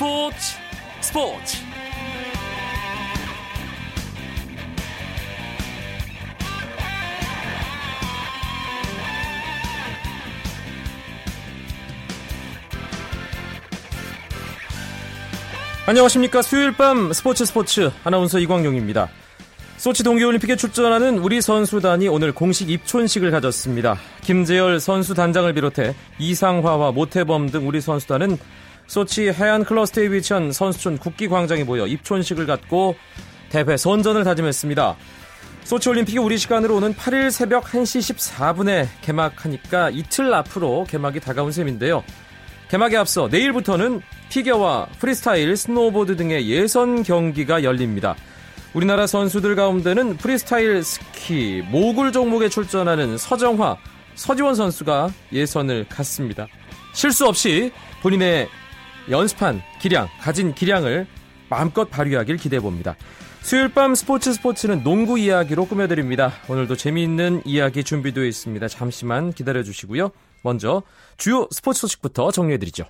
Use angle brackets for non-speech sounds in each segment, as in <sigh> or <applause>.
스포츠 스포츠. 안녕하십니까. 수요일 밤 스포츠 스포츠. 아나운서 이광용입니다. 소치 동계올림픽에 출전하는 우리 선수단이 오늘 공식 입촌식을 가졌습니다. 김재열 선수단장을 비롯해 이상화와 모태범 등 우리 선수단은 소치 해안 클러스터에 위치한 선수촌 국기광장에 모여 입촌식을 갖고 대회 선전을 다짐했습니다. 소치 올림픽이 우리 시간으로 오는 8일 새벽 1시 14분에 개막하니까 이틀 앞으로 개막이 다가온 셈인데요. 개막에 앞서 내일부터는 피겨와 프리스타일, 스노보드 등의 예선 경기가 열립니다. 우리나라 선수들 가운데는 프리스타일 스키, 모굴 종목에 출전하는 서정화, 서지원 선수가 예선을 갔습니다. 실수 없이 본인의 연습한 기량, 가진 기량을 마음껏 발휘하길 기대해 봅니다. 수요일 밤 스포츠 스포츠는 농구 이야기로 꾸며드립니다. 오늘도 재미있는 이야기 준비되어 있습니다. 잠시만 기다려 주시고요. 먼저 주요 스포츠 소식부터 정리해 드리죠.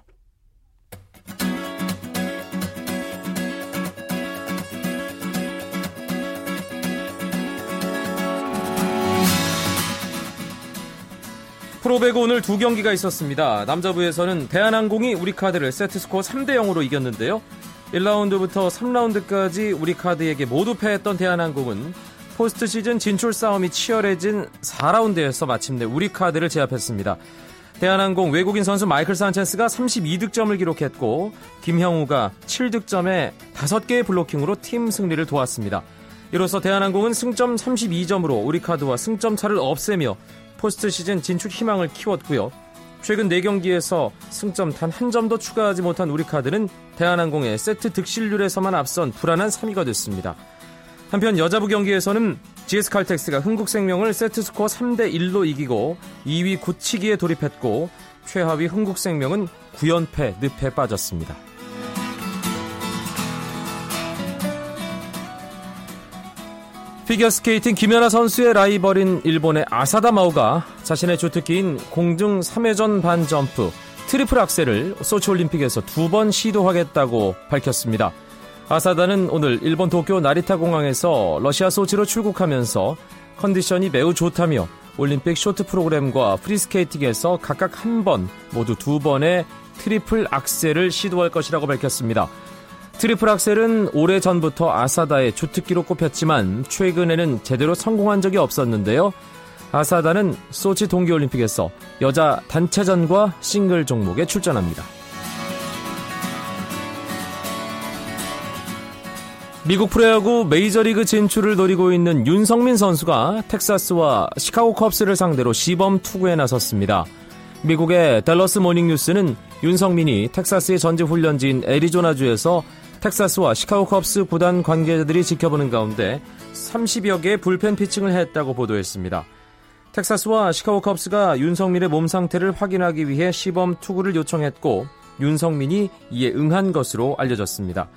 프로배구 오늘 두 경기가 있었습니다. 남자부에서는 대한항공이 우리카드를 세트스코어 3대 0으로 이겼는데요. 1라운드부터 3라운드까지 우리카드에게 모두 패했던 대한항공은 포스트 시즌 진출 싸움이 치열해진 4라운드에서 마침내 우리카드를 제압했습니다. 대한항공 외국인 선수 마이클 산체스가 32득점을 기록했고 김형우가 7득점에 5개의 블로킹으로 팀 승리를 도왔습니다. 이로써 대한항공은 승점 32점으로 우리카드와 승점 차를 없애며 포스트 시즌 진출 희망을 키웠고요. 최근 4경기에서 승점 단 한 점도 추가하지 못한 우리카드는 대한항공의 세트 득실률에서만 앞선 불안한 3위가 됐습니다. 한편 여자부 경기에서는 GS칼텍스가 흥국생명을 세트스코어 3대 1로 이기고 2위 굳히기에 돌입했고 최하위 흥국생명은 9연패 늪에 빠졌습니다. 피겨스케이팅 김연아 선수의 라이벌인 일본의 아사다 마오가 자신의 주특기인 공중 3회전 반 점프 트리플 악셀을 소치올림픽에서 두 번 시도하겠다고 밝혔습니다. 아사다는 오늘 일본 도쿄 나리타 공항에서 러시아 소치로 출국하면서 컨디션이 매우 좋다며 올림픽 쇼트 프로그램과 프리스케이팅에서 각각 한 번, 모두 두 번의 트리플 악셀을 시도할 것이라고 밝혔습니다. 트리플 악셀은 오래 전부터 아사다의 주특기로 꼽혔지만 최근에는 제대로 성공한 적이 없었는데요. 아사다는 소치 동계올림픽에서 여자 단체전과 싱글 종목에 출전합니다. 미국 프로야구 메이저리그 진출을 노리고 있는 윤석민 선수가 텍사스와 시카고 컵스를 상대로 시범 투구에 나섰습니다. 미국의 댈러스 모닝뉴스는 윤성민이 텍사스의 전지 훈련지인 애리조나주에서 텍사스와 시카고 컵스 구단 관계자들이 지켜보는 가운데 30여 개의 불펜 피칭을 했다고 보도했습니다. 텍사스와 시카고 컵스가 윤성민의 몸 상태를 확인하기 위해 시범 투구를 요청했고 윤성민이 이에 응한 것으로 알려졌습니다.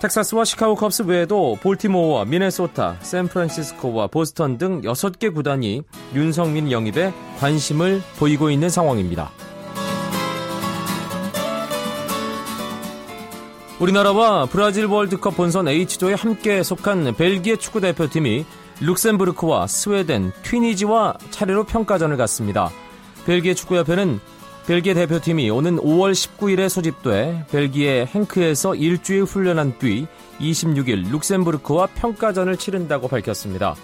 텍사스와 시카고 컵스 외에도 볼티모어와 미네소타, 샌프란시스코와 보스턴 등 6개 구단이 윤성민 영입에 관심을 보이고 있는 상황입니다. 우리나라와 브라질 월드컵 본선 H조에 함께 속한 벨기에 축구 대표팀이 룩셈부르크와 스웨덴, 튀니지와 차례로 평가전을 갔습니다. 벨기에 축구협회는 벨기에 대표팀이 오는 5월 19일에 소집돼 벨기에 행크에서 일주일 훈련한 뒤 26일 룩셈부르크와 평가전을 치른다고 밝혔습니다.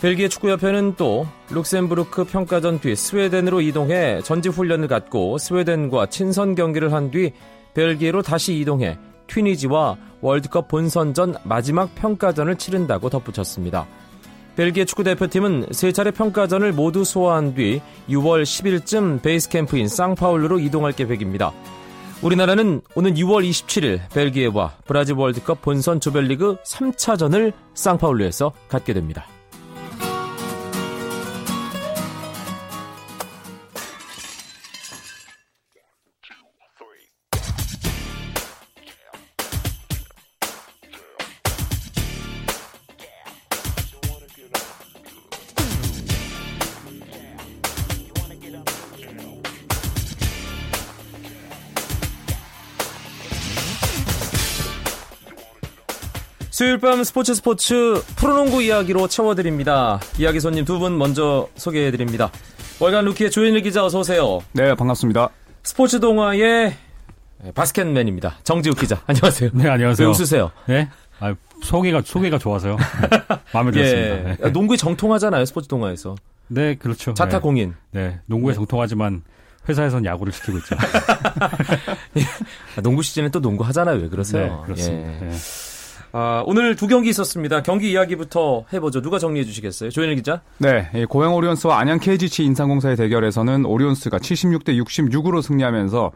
벨기에 축구협회는 또 룩셈부르크 평가전 뒤 스웨덴으로 이동해 전지 훈련을 갖고 스웨덴과 친선 경기를 한 뒤 벨기에로 다시 이동해 튀니지와 월드컵 본선전 마지막 평가전을 치른다고 덧붙였습니다. 벨기에 축구 대표팀은 세 차례 평가전을 모두 소화한 뒤 6월 10일쯤 베이스 캠프인 쌍파울루로 이동할 계획입니다. 우리나라는 오는 6월 27일 벨기에와 브라질 월드컵 본선 조별리그 3차전을 쌍파울루에서 갖게 됩니다. 수요일 밤 스포츠 스포츠 프로농구 이야기로 채워드립니다. 이야기 손님 두 분 먼저 소개해드립니다. 월간 루키의 조현일 기자 어서 오세요. 네, 반갑습니다. 스포츠 동화의 바스켓맨입니다. 정지욱 기자. <laughs> 안녕하세요. 네, 안녕하세요. 왜 웃으세요? 네? 아, 소개가 소개가 좋아서요. <laughs> 마음에 들었습니다. 예. 농구에 정통하잖아요. 스포츠 동화에서. 네, 그렇죠. 자타 네. 공인. 네, 농구에 네. 정통하지만 회사에선 야구를 시키고 있죠. <laughs> 아, 농구 시즌에 또 농구 하잖아요. 왜 그러세요? 네, 그렇습니다. 예. 네. 아, 오늘 두 경기 있었습니다. 경기 이야기부터 해보죠. 누가 정리해 주시겠어요? 조현일 기자? 네, 이 고양 오리온스와 안양 KGC 인삼공사의 대결에서는 오리온스가 76대 66으로 승리하면서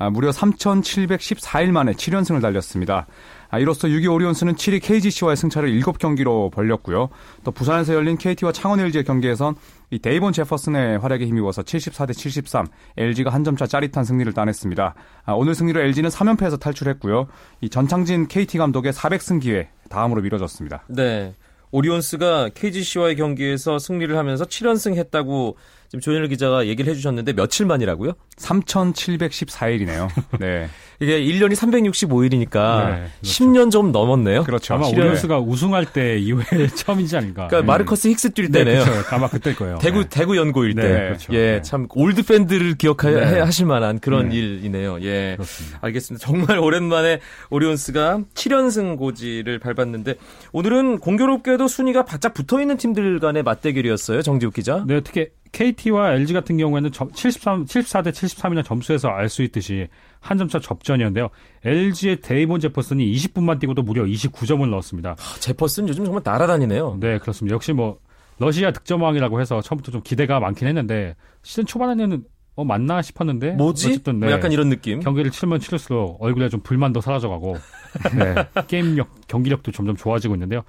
아, 무려 3,714일 만에 7연승을 달렸습니다. 아, 이로써 6위 오리온스는 7위 KGC와의 승차를 7경기로 벌렸고요. 또 부산에서 열린 KT와 창원 LG의 경기에선 이 데이본 제퍼슨의 활약에 힘입어서 74대 73, LG가 한 점차 짜릿한 승리를 따냈습니다. 아, 오늘 승리로 LG는 3연패에서 탈출했고요. 이 전창진 KT 감독의 400승 기회 다음으로 미뤄졌습니다. 네. 오리온스가 KGC와의 경기에서 승리를 하면서 7연승 했다고 지금 조현일 기자가 얘기를 해주셨는데 며칠 만이라고요? 3,714일이네요. <laughs> 네. 이게 1년이 365일이니까 네, 그렇죠. 10년 좀 넘었네요. 그렇죠. 아마 실현- 오리온스가 우승할 때 이후에 <laughs> 처음이지 않을까. 그러니까 네. 마르커스 힉스 뛸 네, 때네요. 그렇죠. 아마 그때일 거예요. <laughs> 대구 네. 대구 연고일 때. 네, 그렇죠. 예, 네. 참 올드 팬들을 기억하실 네. 하실 만한 그런 네. 일이네요. 예. 그렇습니다. 알겠습니다. 정말 오랜만에 오리온스가 7연승 고지를 밟았는데 오늘은 공교롭게도 순위가 바짝 붙어 있는 팀들 간의 맞대결이었어요. 정지욱 기자. 네, 특히 KT와 LG 같은 경우에는 점, 73, 74대 73이나 점수에서 알 수 있듯이 한 점차 접전이었는데요. LG의 데이본 제퍼슨이 20분만 뛰고도 무려 29점을 넣었습니다. 아, 제퍼슨 요즘 정말 날아다니네요. 네, 그렇습니다. 역시 뭐 러시아 득점왕이라고 해서 처음부터 좀 기대가 많긴 했는데 시즌 초반에는 어 맞나 싶었는데 뭐지? 어쨌든 네. 뭐 약간 이런 느낌. 경기를 치면 치를수록 얼굴에 좀 불만도 사라져가고 <laughs> 네, 게임력 경기력도 점점 좋아지고 있는데요.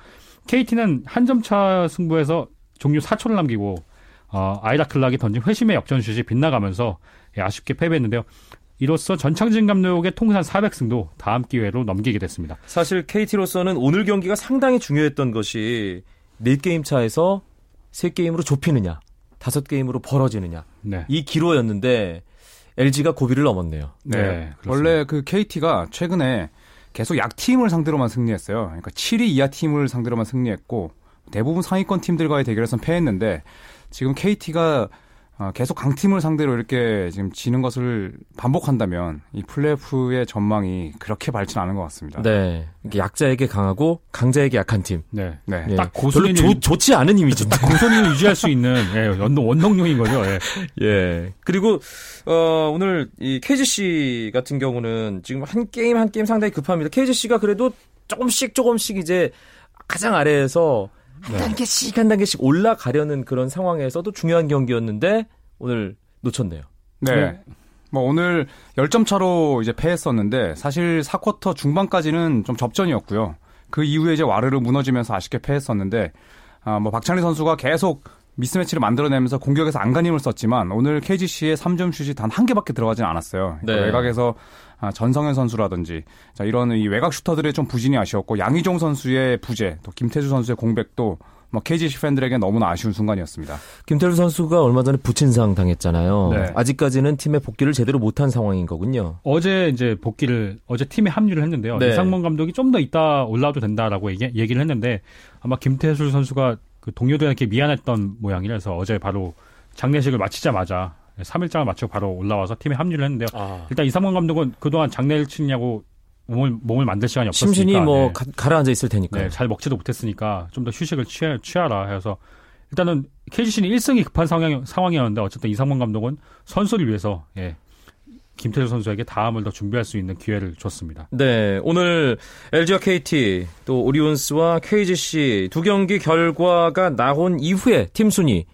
KT는 한 점차 승부에서 종료 4초를 남기고 어, 아이라 클락이 던진 회심의 역전슛이 빗나가면서 예, 아쉽게 패배했는데요. 이로써 전창진 감독의 통산 400승도 다음 기회로 넘기게 됐습니다. 사실 KT로서는 오늘 경기가 상당히 중요했던 것이 4게임 차에서 3게임으로 좁히느냐, 5게임으로 벌어지느냐. 네. 이 기로였는데 LG가 고비를 넘었네요. 네, 그렇습니다. 원래 그 KT가 최근에 계속 약팀을 상대로만 승리했어요. 그러니까 7위 이하 팀을 상대로만 승리했고 대부분 상위권 팀들과의 대결에선 패했는데 지금 KT가 어, 계속 강팀을 상대로 이렇게 지금 지는 것을 반복한다면 이 플레이오프의 전망이 그렇게 밝지는 않은 것 같습니다. 네. 이게 약자에게 강하고 강자에게 약한 팀. 네. 네. 예. 딱 고수준이 좋- 좋지 않은 이미지인데. 공선을 유지할 수 있는 예, 원동, 원동력인 거죠. 예. <laughs> 예. 그리고 어 오늘 이 KGC 같은 경우는 지금 한 게임 한 게임 상당히 급합니다. KGC가 그래도 조금씩 조금씩 이제 가장 아래에서 한 네. 단계씩 한 단계씩 올라가려는 그런 상황에서도 중요한 경기였는데 오늘 놓쳤네요. 네. 네. 뭐 오늘 10점 차로 이제 패했었는데 사실 4쿼터 중반까지는 좀 접전이었고요. 그 이후에 이제 와르르 무너지면서 아쉽게 패했었는데 아, 뭐 박찬희 선수가 계속 미스매치를 만들어내면서 공격에서 안간힘을 썼지만 오늘 KGC의 3점 슛이 단 한 개밖에 들어가진 않았어요. 그러니까 네. 외곽에서 아, 전성현 선수라든지 자, 이런 이 외곽 슈터들의 좀 부진이 아쉬웠고 양희종 선수의 부재, 또 김태주 선수의 공백도 뭐 KGC 팬들에게 너무나 아쉬운 순간이었습니다. 김태우 선수가 얼마 전에 부친상 당했잖아요. 네. 아직까지는 팀의 복귀를 제대로 못한 상황인 거군요. 어제 이제 복귀를 어제 팀에 합류를 했는데요. 네. 이상문 감독이 좀 더 있다 올라와도 된다라고 얘기, 얘기를 했는데 아마 김태술 선수가 그 동료들에게 미안했던 모양이라서 어제 바로 장례식을 마치자마자 3일장을 마치고 바로 올라와서 팀에 합류를 했는데요. 아. 일단 이상문 감독은 그동안 장례를 치느냐고 몸을 몸을 만들 시간이 없었으니까 심신이 뭐 네. 가, 가라앉아 있을 테니까. 네, 잘 먹지도 못했으니까 좀 더 휴식을 취하, 취하라 해서 일단은 KGC는 1승이 급한 상황, 상황이었는데 어쨌든 이상문 감독은 선수를 위해서 예, 김태주 선수에게 다음을 더 준비할 수 있는 기회를 줬습니다. 네, 오늘 LG와 KT 또 오리온스와 KGC 두 경기 결과가 나온 이후에 팀 순위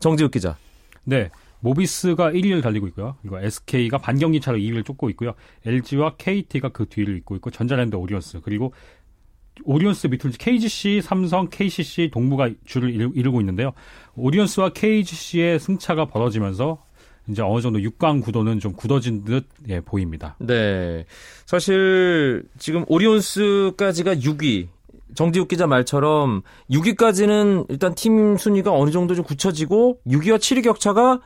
정지욱 기자. 네. 모비스가 1위를 달리고 있고요. 그리고 SK가 반경기 차로 2위를 쫓고 있고요. LG와 KT가 그 뒤를 잇고 있고 전자랜드 오리온스 그리고 오리온스 밑으로 KGC, 삼성, KCC, 동부가 줄을 이루- 이루고 있는데요. 오리온스와 KGC의 승차가 벌어지면서 이제 어느 정도 6강 구도는 좀 굳어진 듯 예, 보입니다. 네. 사실 지금 오리온스까지가 6위. 정지욱 기자 말처럼 6위까지는 일단 팀 순위가 어느 정도 좀 굳혀지고 6위와 7위 격차가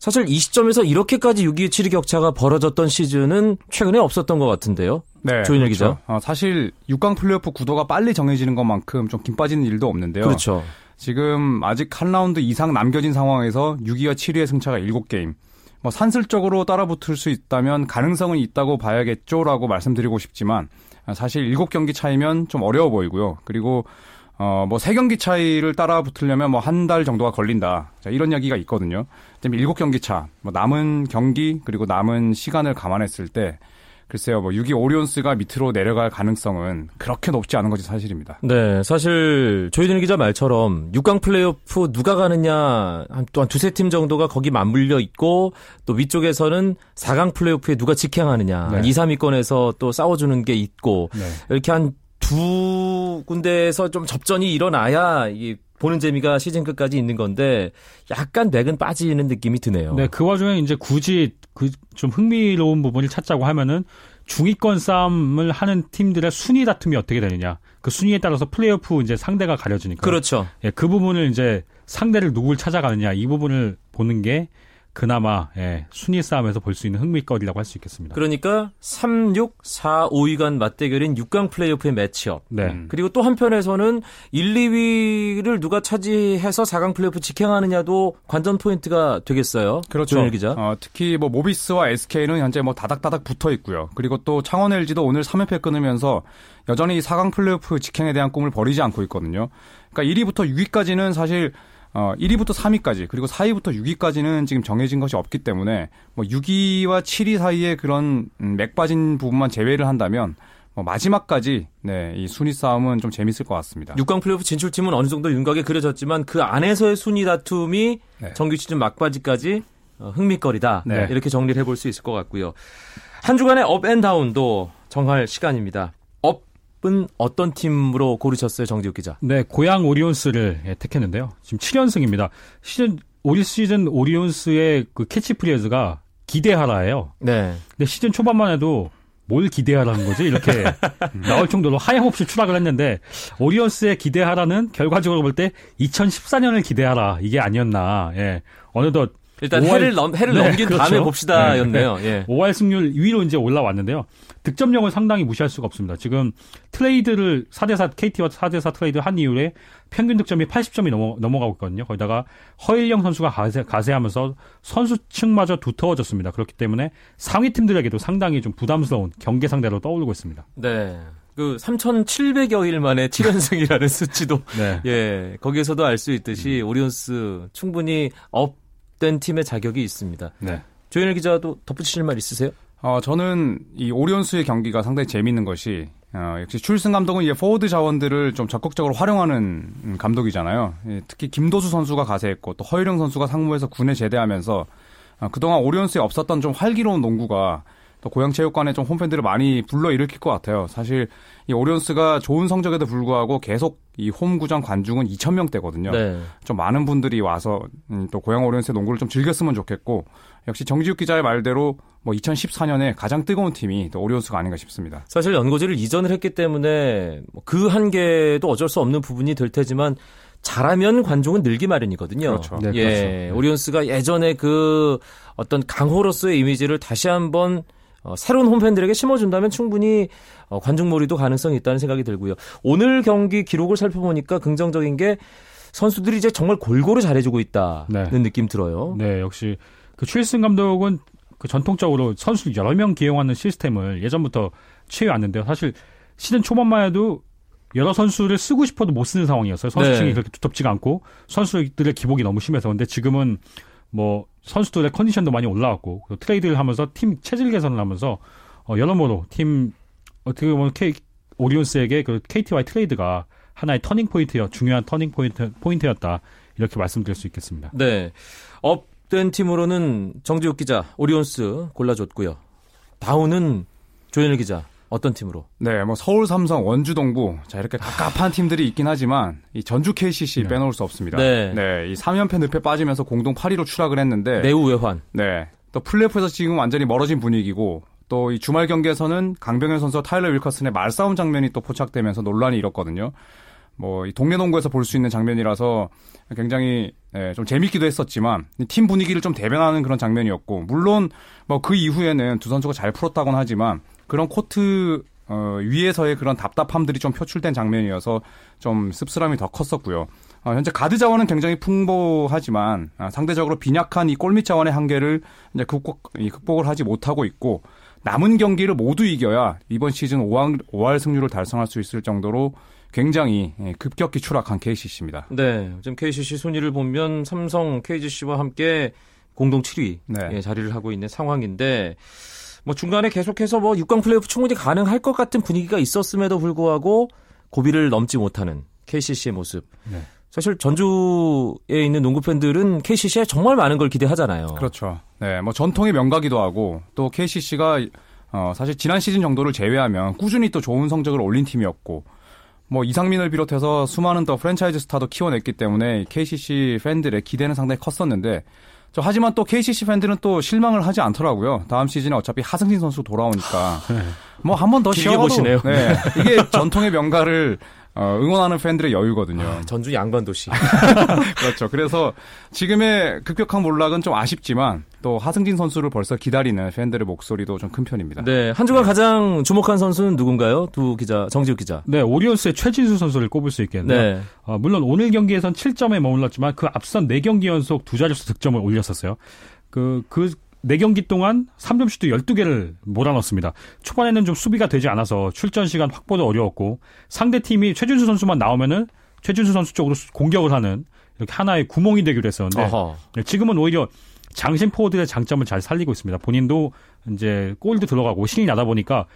사실 이 시점에서 이렇게까지 6위 7위 격차가 벌어졌던 시즌은 최근에 없었던 것 같은데요. 네, 조인일 그렇죠. 기자. 어, 사실 6강 플레이오프 구도가 빨리 정해지는 것만큼 좀김 빠지는 일도 없는데요. 그렇죠. 지금 아직 한 라운드 이상 남겨진 상황에서 6위와 7위의 승차가 7게임. 뭐 산술적으로 따라붙을 수 있다면 가능성은 있다고 봐야겠죠라고 말씀드리고 싶지만 사실 7경기 차이면 좀 어려워 보이고요. 그리고 어뭐 3경기 차이를 따라 붙으려면 뭐 한 달 정도가 걸린다. 자, 이런 이야기가 있거든요. 지금 7경기 차. 뭐 남은 경기 그리고 남은 시간을 감안했을 때 글쎄요, 뭐 6위 오리온스가 밑으로 내려갈 가능성은 그렇게 높지 않은 것이 사실입니다. 네, 사실 조희준 기자 말처럼 6강 플레이오프 누가 가느냐 한 또 한 두세 팀 정도가 거기 맞물려 있고 또 위쪽에서는 4강 플레이오프에 누가 직행하느냐 네. 2, 3위권에서 또 싸워주는 게 있고 네. 이렇게 한 두 군데에서 좀 접전이 일어나야 이 보는 재미가 시즌 끝까지 있는 건데 약간 맥은 빠지는 느낌이 드네요. 네, 그 와중에 이제 굳이 그 좀 흥미로운 부분을 찾자고 하면은 중위권 싸움을 하는 팀들의 순위 다툼이 어떻게 되느냐. 그 순위에 따라서 플레이오프 이제 상대가 가려지니까. 그렇죠. 예, 그 부분을 이제 상대를 누굴 찾아가느냐 이 부분을 보는 게 그나마 예, 순위 싸움에서 볼 수 있는 흥미거리라고 할 수 있겠습니다. 그러니까 3, 6, 4, 5위 간 맞대결인 6강 플레이오프의 매치업. 네. 음. 그리고 또 한편에서는 1, 2위를 누가 차지해서 4강 플레이오프 직행하느냐도 관전 포인트가 되겠어요. 그렇죠. 조현일 기자. 어, 특히 뭐 모비스와 SK는 현재 뭐 다닥다닥 붙어 있고요. 그리고 또 창원 LG도 오늘 3연패 끊으면서 여전히 4강 플레이오프 직행에 대한 꿈을 버리지 않고 있거든요. 그러니까 1위부터 6위까지는 사실 어, 1위부터 3위까지 그리고 4위부터 6위까지는 지금 정해진 것이 없기 때문에 뭐 6위와 7위 사이에 그런 음, 맥 빠진 부분만 제외를 한다면 뭐 마지막까지 네, 이 순위 싸움은 좀 재밌을 것 같습니다. 6강 플레이오프 진출팀은 어느 정도 윤곽에 그려졌지만 그 안에서의 순위 다툼이 네. 정규 시즌 막바지까지 어, 흥미거리다. 네. 이렇게 정리를 해볼 수 있을 것 같고요. 한 주간의 up and down도 정할 시간입니다. up은 어떤 팀으로 고르셨어요, 정지욱 기자? 네, 고양 오리온스를 예, 택했는데요. 지금 7연승입니다. 시즌 올 시즌 오리온스의 그 캐치프레이즈가 기대하라예요. 네. 근데 시즌 초반만 해도 뭘 기대하라는 거지? 이렇게 <laughs> 나올 정도로 하염없이 추락을 했는데 오리온스의 기대하라는 결과적으로 볼 때 2014년을 기대하라 이게 아니었나. 예. 어느덧 일단 오월- 해를, 넘, 해를 네, 넘긴 그렇죠. 다음에 봅시다였네요. 예. 5할 승률 2위로 이제 올라왔는데요. 득점력을 상당히 무시할 수가 없습니다. 지금 트레이드를 4대4 KT와 4대4 트레이드 한 이후에 평균 득점이 80점이 넘어, 넘어가고 있거든요. 거기다가 허일영 선수가 가세, 가세하면서 선수층마저 두터워졌습니다. 그렇기 때문에 상위 팀들에게도 상당히 좀 부담스러운 경계 상대로 떠오르고 있습니다. 네. 그 3,700여 일 만에 7연승이라는 <laughs> 수치도 네. 예, 거기에서도 알 수 있듯이 오리온스 충분히 up 된 팀의 자격이 있습니다. 네. 조현일 기자도 덧붙이실 말 있으세요? 어, 저는 이 오리온스의 경기가 상당히 재미있는 것이 어, 역시 추일승 감독은 이제 포워드 자원들을 좀 적극적으로 활용하는 음, 감독이잖아요. 예, 특히 김도수 선수가 가세했고 또 허일영 선수가 상무에서 군에 제대하면서 어, 그동안 오리온스에 없었던 좀 활기로운 농구가 또 고양체육관에 좀 홈팬들을 많이 불러일으킬 것 같아요. 사실 이 오리온스가 좋은 성적에도 불구하고 계속 이 홈구장 관중은 2,000명대거든요. 네. 좀 많은 분들이 와서 음, 또 고양 오리온스의 농구를 좀 즐겼으면 좋겠고 역시 정지욱 기자의 말대로 뭐 2014년에 가장 뜨거운 팀이 또 오리온스가 아닌가 싶습니다. 사실 연고지를 이전을 했기 때문에 뭐그 한계도 어쩔 수 없는 부분이 될 테지만 잘하면 관중은 늘기 마련이거든요. 그렇죠. 네, 예, 그렇죠. 네. 오리온스가 예전에 그 어떤 강호로서의 이미지를 다시 한번 어, 새로운 홈팬들에게 심어준다면 충분히 어, 관중몰이도 가능성이 있다는 생각이 들고요. 오늘 경기 기록을 살펴보니까 긍정적인 게 선수들이 이제 정말 골고루 잘해주고 있다는 네. 느낌 들어요. 네, 역시 그 최일승 감독은 그 전통적으로 선수 여러 명 기용하는 시스템을 예전부터 취해왔는데요. 사실 시즌 초반만 해도 여러 선수를 쓰고 싶어도 못 쓰는 상황이었어요. 선수층이 네. 그렇게 두텁지가 않고 선수들의 기복이 너무 심해서 근데 지금은 뭐 선수들의 컨디션도 많이 올라왔고 또 트레이드를 하면서 팀 체질 개선을 하면서 어, 여러모로 팀 어떻게 보면 K, 오리온스에게 그 KT와의 트레이드가 하나의 turning point여 중요한 turning point 포인트였다 이렇게 말씀드릴 수 있겠습니다. 네. up된 팀으로는 정지욱 기자, 오리온스 골라줬고요. down은 조현일 기자, 어떤 팀으로? 네, 뭐 서울 삼성, 원주 동부 자 이렇게 갑갑한 팀들이 있긴 하지만 이 전주 KCC 네. 빼놓을 수 없습니다. 네. 이 3연패 늪에 빠지면서 공동 8위로 추락을 했는데 내우 외환. 네. 또 플레이오프에서 지금 완전히 멀어진 분위기고 또 이 주말 경기에서는 강병현 선수와 타일러 윌커슨의 말싸움 장면이 또 포착되면서 논란이 일었거든요. 뭐 동네 농구에서 볼 수 있는 장면이라서 굉장히 예, 좀 재밌기도 했었지만 팀 분위기를 좀 대변하는 그런 장면이었고 물론 뭐 그 이후에는 두 선수가 잘 풀었다곤 하지만 그런 코트 어, 위에서의 그런 답답함들이 좀 표출된 장면이어서 좀 씁쓸함이 더 컸었고요. 어, 현재 가드 자원은 굉장히 풍부하지만 아, 상대적으로 빈약한 이 골밑 자원의 한계를 이제 극복, 극복을 하지 못하고 있고 남은 경기를 모두 이겨야 이번 시즌 5할, 5할 승률을 달성할 수 있을 정도로 굉장히 예, 급격히 추락한 KCC입니다. 네, 지금 KCC 순위를 보면 삼성 KGC와 함께 공동 7위 네. 예, 자리를 하고 있는 상황인데 뭐 중간에 계속해서 뭐 6강 플레이오프 충분히 가능할 것 같은 분위기가 있었음에도 불구하고 고비를 넘지 못하는 KCC의 모습. 네. 사실 전주에 있는 농구 팬들은 KCC에 정말 많은 걸 기대하잖아요. 그렇죠. 네, 뭐 전통의 명가기도 하고 또 KCC가 어, 사실 지난 시즌 정도를 제외하면 꾸준히 또 좋은 성적을 올린 팀이었고 뭐 이상민을 비롯해서 수많은 또 프랜차이즈 스타도 키워냈기 때문에 KCC 팬들의 기대는 상당히 컸었는데 저 하지만 또 KCC 팬들은 또 실망을 하지 않더라고요. 다음 시즌에 어차피 하승진 선수 돌아오니까 <laughs> 뭐 한 번더 길게 쉬어도 보시네요. 네, <laughs> 이게 전통의 명가를 어, 응원하는 팬들의 여유거든요. 아, 전주 양반 도시. <laughs> 그렇죠. 그래서 지금의 급격한 몰락은 좀 아쉽지만 또 하승진 선수를 벌써 기다리는 팬들의 목소리도 좀 큰 편입니다. 네, 한 주간 가장 주목한 선수는 누군가요? 두 기자, 정지욱 기자. 네, 오리온스의 최진수 선수를 꼽을 수 있겠는데요. 네. 어, 물론 오늘 경기에선 7점에 머물렀지만 그 앞선 4경기 연속 두 자릿수 득점을 올렸었어요. 그, 그, 4경기 동안 3점슛도 12개를 몰아넣습니다. 초반에는 좀 수비가 되지 않아서 출전 시간 확보도 어려웠고 상대 팀이 최준수 선수만 나오면은 최준수 선수 쪽으로 공격을 하는 이렇게 하나의 구멍이 되기로 했었는데 어허. 네, 지금은 오히려 장신 포워드의 장점을 잘 살리고 있습니다. 본인도 이제 골도 들어가고 신이 나다 보니까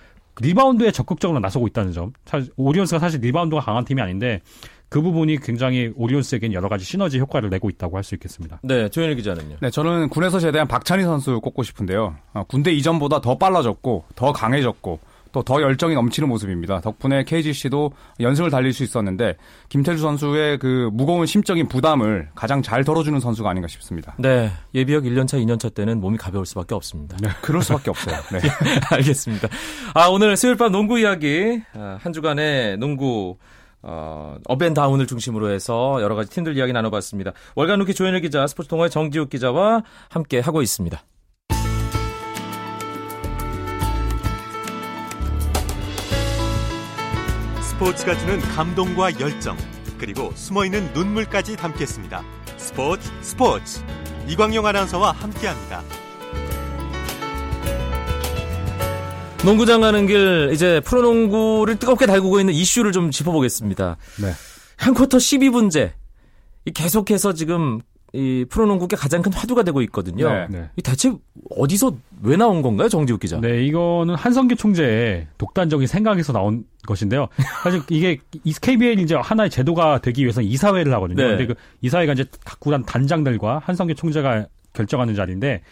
리바운드에 적극적으로 나서고 있다는 점. 사실 오리온스가 사실 리바운드가 강한 팀이 아닌데 그 부분이 굉장히 오리온스에겐 여러 가지 시너지 효과를 내고 있다고 할 수 있겠습니다. 네, 조현일 기자는요. 네, 저는 군에서 제대한 박찬희 선수 꼽고 싶은데요. 어, 군대 이전보다 더 빨라졌고, 더 강해졌고, 또 더 열정이 넘치는 모습입니다. 덕분에 KGC도 연승을 달릴 수 있었는데, 김태술 선수의 그 무거운 심적인 부담을 가장 잘 덜어주는 선수가 아닌가 싶습니다. 네, 예비역 1년차, 2년차 때는 몸이 가벼울 수밖에 없습니다. 그럴 수밖에 없어요. 네. <laughs> 알겠습니다. 아, 오늘 수요일 밤 농구 이야기, 아, 한 주간의 농구, 어, up and down을 중심으로 해서 여러 가지 팀들 이야기 나눠봤습니다. 월간 루키 조현일 기자, 스포츠 동아의 정지욱 기자와 함께 하고 있습니다. 스포츠가 주는 감동과 열정 그리고 숨어있는 눈물까지 담겠습니다. 스포츠 스포츠 이광용 아나운서와 함께합니다. 농구장 가는 길, 이제 프로농구를 뜨겁게 달구고 있는 이슈를 좀 짚어보겠습니다. 네. 한 쿼터 12분제. 이 계속해서 지금 이 프로농구계 가장 큰 화두가 되고 있거든요. 네. 네. 이 대체 어디서 왜 나온 건가요, 정지욱 기자? 네, 이거는 한성규 총재의 독단적인 생각에서 나온 것인데요. 사실 이게 KBL 이제 하나의 제도가 되기 위해서는 이사회를 하거든요. 네. 근데 그 이사회가 이제 각 구단 단장들과 한성규 총재가 결정하는 자리인데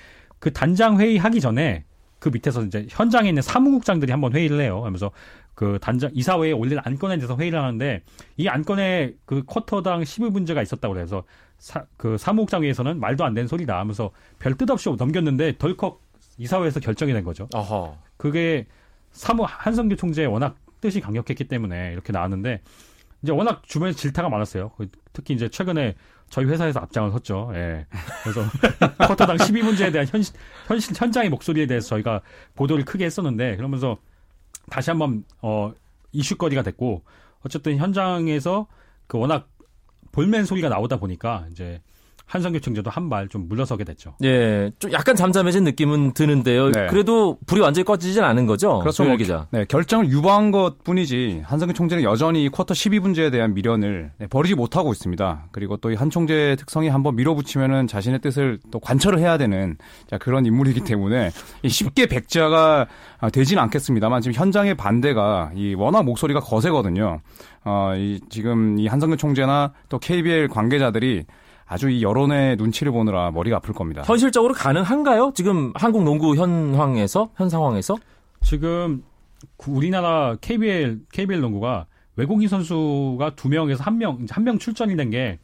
그 단장 회의 하기 전에 그 밑에서 이제 현장에 있는 사무국장들이 한번 회의를 해요. 하면서 그 단장 이사회에 올린 안건에 대해서 회의를 하는데 이 안건에 그 쿼터당 12문제가 있었다고 그래서 사, 그 사무국장 회의에서는 말도 안 되는 소리다 하면서 별 뜻 없이 넘겼는데 덜컥 이사회에서 결정이 된 거죠. 어허. 그게 사무 한성규 총재의 워낙 뜻이 강력했기 때문에 이렇게 나왔는데 이제 워낙 주변에 질타가 많았어요. 그 특히 이제 최근에 저희 회사에서 앞장을 섰죠. 예. 그래서 <laughs> 쿼터당 12문제에 대한 현실, 현실 현장의 목소리에 대해서 저희가 보도를 크게 했었는데 그러면서 다시 한번 어 이슈거리가 됐고 어쨌든 현장에서 그 워낙 볼멘 소리가 나오다 보니까 이제 한성규 총재도 한 발 좀 물러서게 됐죠. 예, 좀 약간 잠잠해진 느낌은 드는데요. 네. 그래도 불이 완전히 꺼지진 않은 거죠? 그렇죠. 뭐, 기자. 네, 결정을 유보한 것 뿐이지 한성규 총재는 여전히 쿼터 12분제에 대한 미련을 네, 버리지 못하고 있습니다. 그리고 또 이 한 총재의 특성이 한번 밀어붙이면은 자신의 뜻을 또 관철을 해야 되는 자, 그런 인물이기 <laughs> 때문에 이 쉽게 백지화가 아, 되지는 않겠습니다만 지금 현장의 반대가 이 워낙 목소리가 거세거든요. 어, 이 지금 이 한성규 총재나 또 KBL 관계자들이 아주 이 여론의 눈치를 보느라 머리가 아플 겁니다. 현실적으로 가능한가요? 지금 한국 농구 현황에서 현 상황에서? 지금 구- 우리나라 KBL KBL 농구가 외국인 선수가 두 명에서 한 명, 한 명 출전이 된 게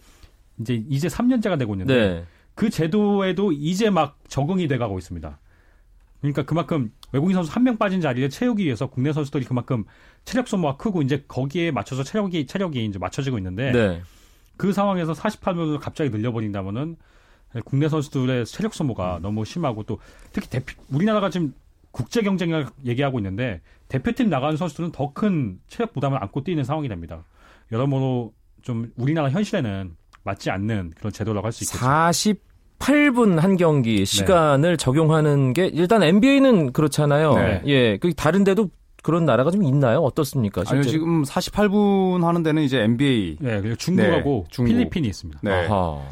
이제 이제 3년째가 되고 있는데 네. 그 제도에도 이제 막 적응이 돼 가고 있습니다. 그러니까 그만큼 외국인 선수 한 명 빠진 자리를 채우기 위해서 국내 선수들이 그만큼 체력 소모가 크고 이제 거기에 맞춰서 체력이 체력이 이제 맞춰지고 있는데 네. 그 상황에서 48분을 갑자기 늘려버린다면은 국내 선수들의 체력 소모가 너무 심하고 또 특히 대표 우리나라가 지금 국제 경쟁을 얘기하고 있는데 대표팀 나가는 선수들은 더 큰 체력 부담을 안고 뛰는 상황이 됩니다. 여러모로 좀 우리나라 현실에는 맞지 않는 그런 제도라고 할 수 있겠죠. 48분 한 경기 시간을 적용하는 게 일단 NBA는 그렇잖아요. 네. 예. 그 다른 데도 그런 나라가 좀 있나요? 어떻습니까? 아니요, 실제로? 지금 48분 하는 데는 이제 NBA. 네, 그리고 중국하고 네, 중국. 필리핀이 있습니다. 네. 아하.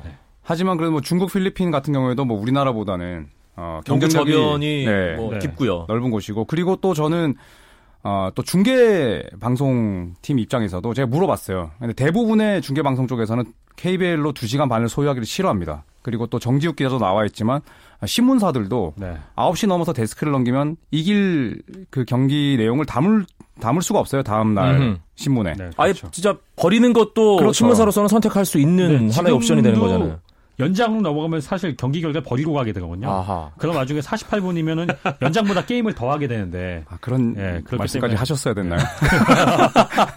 하지만 그래도 뭐 중국, 필리핀 같은 경우에도 뭐 우리나라보다는 어, 경쟁 경쟁력이 저변이 네, 뭐 네. 깊고요. 넓은 곳이고 그리고 또 저는 어, 또 중계 방송 팀 입장에서도 제가 물어봤어요. 근데 대부분의 중계 방송 쪽에서는 KBL로 2시간 반을 소유하기를 싫어합니다. 그리고 또 정지욱 기자도 나와 있지만 신문사들도 네. 9시 넘어서 데스크를 넘기면 이길 그 경기 내용을 담을 담을 수가 없어요. 다음 날 음흠. 신문에. 네, 아예 그렇죠. 진짜 버리는 것도 그렇죠. 신문사로서는 선택할 수 있는 네, 하나의 옵션이 되는 거잖아요. 연장으로 넘어가면 사실 경기 결과 버리고 가게 되거든요. 아하. 그럼 나중에 48분이면은 <laughs> 연장보다 게임을 더 하게 되는데 아, 그런 예, 말씀까지 때문에. 하셨어야 됐나요? <laughs> <laughs>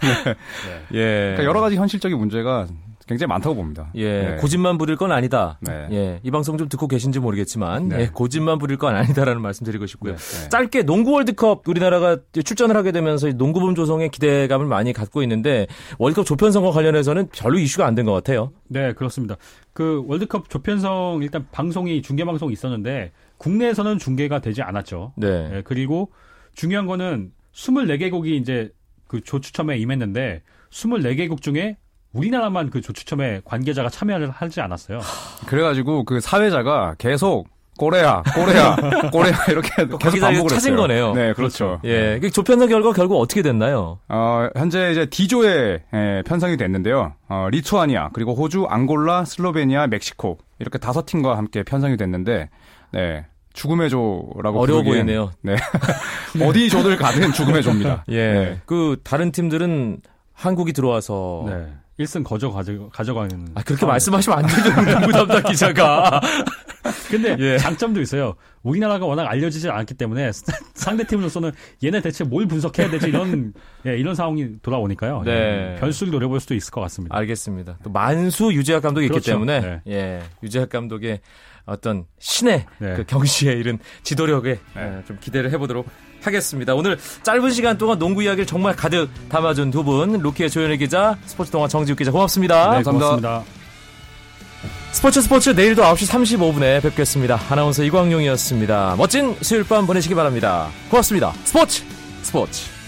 예. 그러니까 여러 가지 현실적인 문제가 굉장히 많다고 봅니다. 예, 네. 고집만 부릴 건 아니다. 네. 예, 이 방송 좀 듣고 계신지 모르겠지만, 네. 예, 고집만 부릴 건 아니다라는 말씀 드리고 싶고요. 네. 짧게 농구 월드컵 우리나라가 출전을 하게 되면서 이 농구붐 조성에 기대감을 많이 갖고 있는데 월드컵 조편성과 관련해서는 별로 이슈가 안 된 것 같아요. 네, 그렇습니다. 그 월드컵 조편성 일단 방송이 중계 방송이 있었는데 국내에서는 중계가 되지 않았죠. 네. 예, 그리고 중요한 거는 24개국이 이제 그 조추첨에 임했는데 24개국 중에 우리나라만 그 조추첨에 관계자가 참여를 하지 않았어요. 그래가지고 그 사회자가 계속 꼬레야, 꼬레야, <laughs> 꼬레야 이렇게 계속 거기다 반복을 찾은 했어요. 거네요. 네, 그렇죠. 예, 그 조편성 결과 결국 어떻게 됐나요? 어, 현재 이제 D조에 예, 편성이 됐는데요. 어, 리투아니아, 그리고 호주, 앙골라, 슬로베니아, 멕시코 이렇게 다섯 팀과 함께 편성이 됐는데, 네. 죽음의 조라고 어려워 부르기엔- 보이네요. 네. <laughs> <laughs> 어디 조들 가든 죽음의 조입니다. 예, 네. 그 다른 팀들은 한국이 들어와서 네. 1승 거저 가져, 가져가는. 아, 그렇게. 말씀하시면 안 되죠, 농구 <laughs> 담당 기자가. 근데 <laughs> 예. 장점도 있어요. 우리나라가 워낙 알려지지 않기 때문에 상대 팀으로서는 얘네 대체 뭘 분석해야 되지 이런 <laughs> 예, 이런 상황이 돌아오니까요. 네. 예, 변수를 노려볼 수도 있을 것 같습니다. 알겠습니다. 또 만수 유재학 감독이 있기 그렇죠. 때문에 네. 예 유재학 감독의 어떤 신의 네. 그 경시에 이른 지도력에 예, 좀 기대를 해보도록 하겠습니다. 오늘 짧은 시간 동안 농구 이야기를 정말 가득 담아준 두 분, 루키의 조현일 기자, 스포츠 동화 정지욱 기자 고맙습니다. 네, 감사합니다. 고맙습니다. 스포츠 스포츠 내일도 9시 35분에 뵙겠습니다. 아나운서 이광용이었습니다. 멋진 수요일 밤 보내시기 바랍니다. 고맙습니다. 스포츠 스포츠.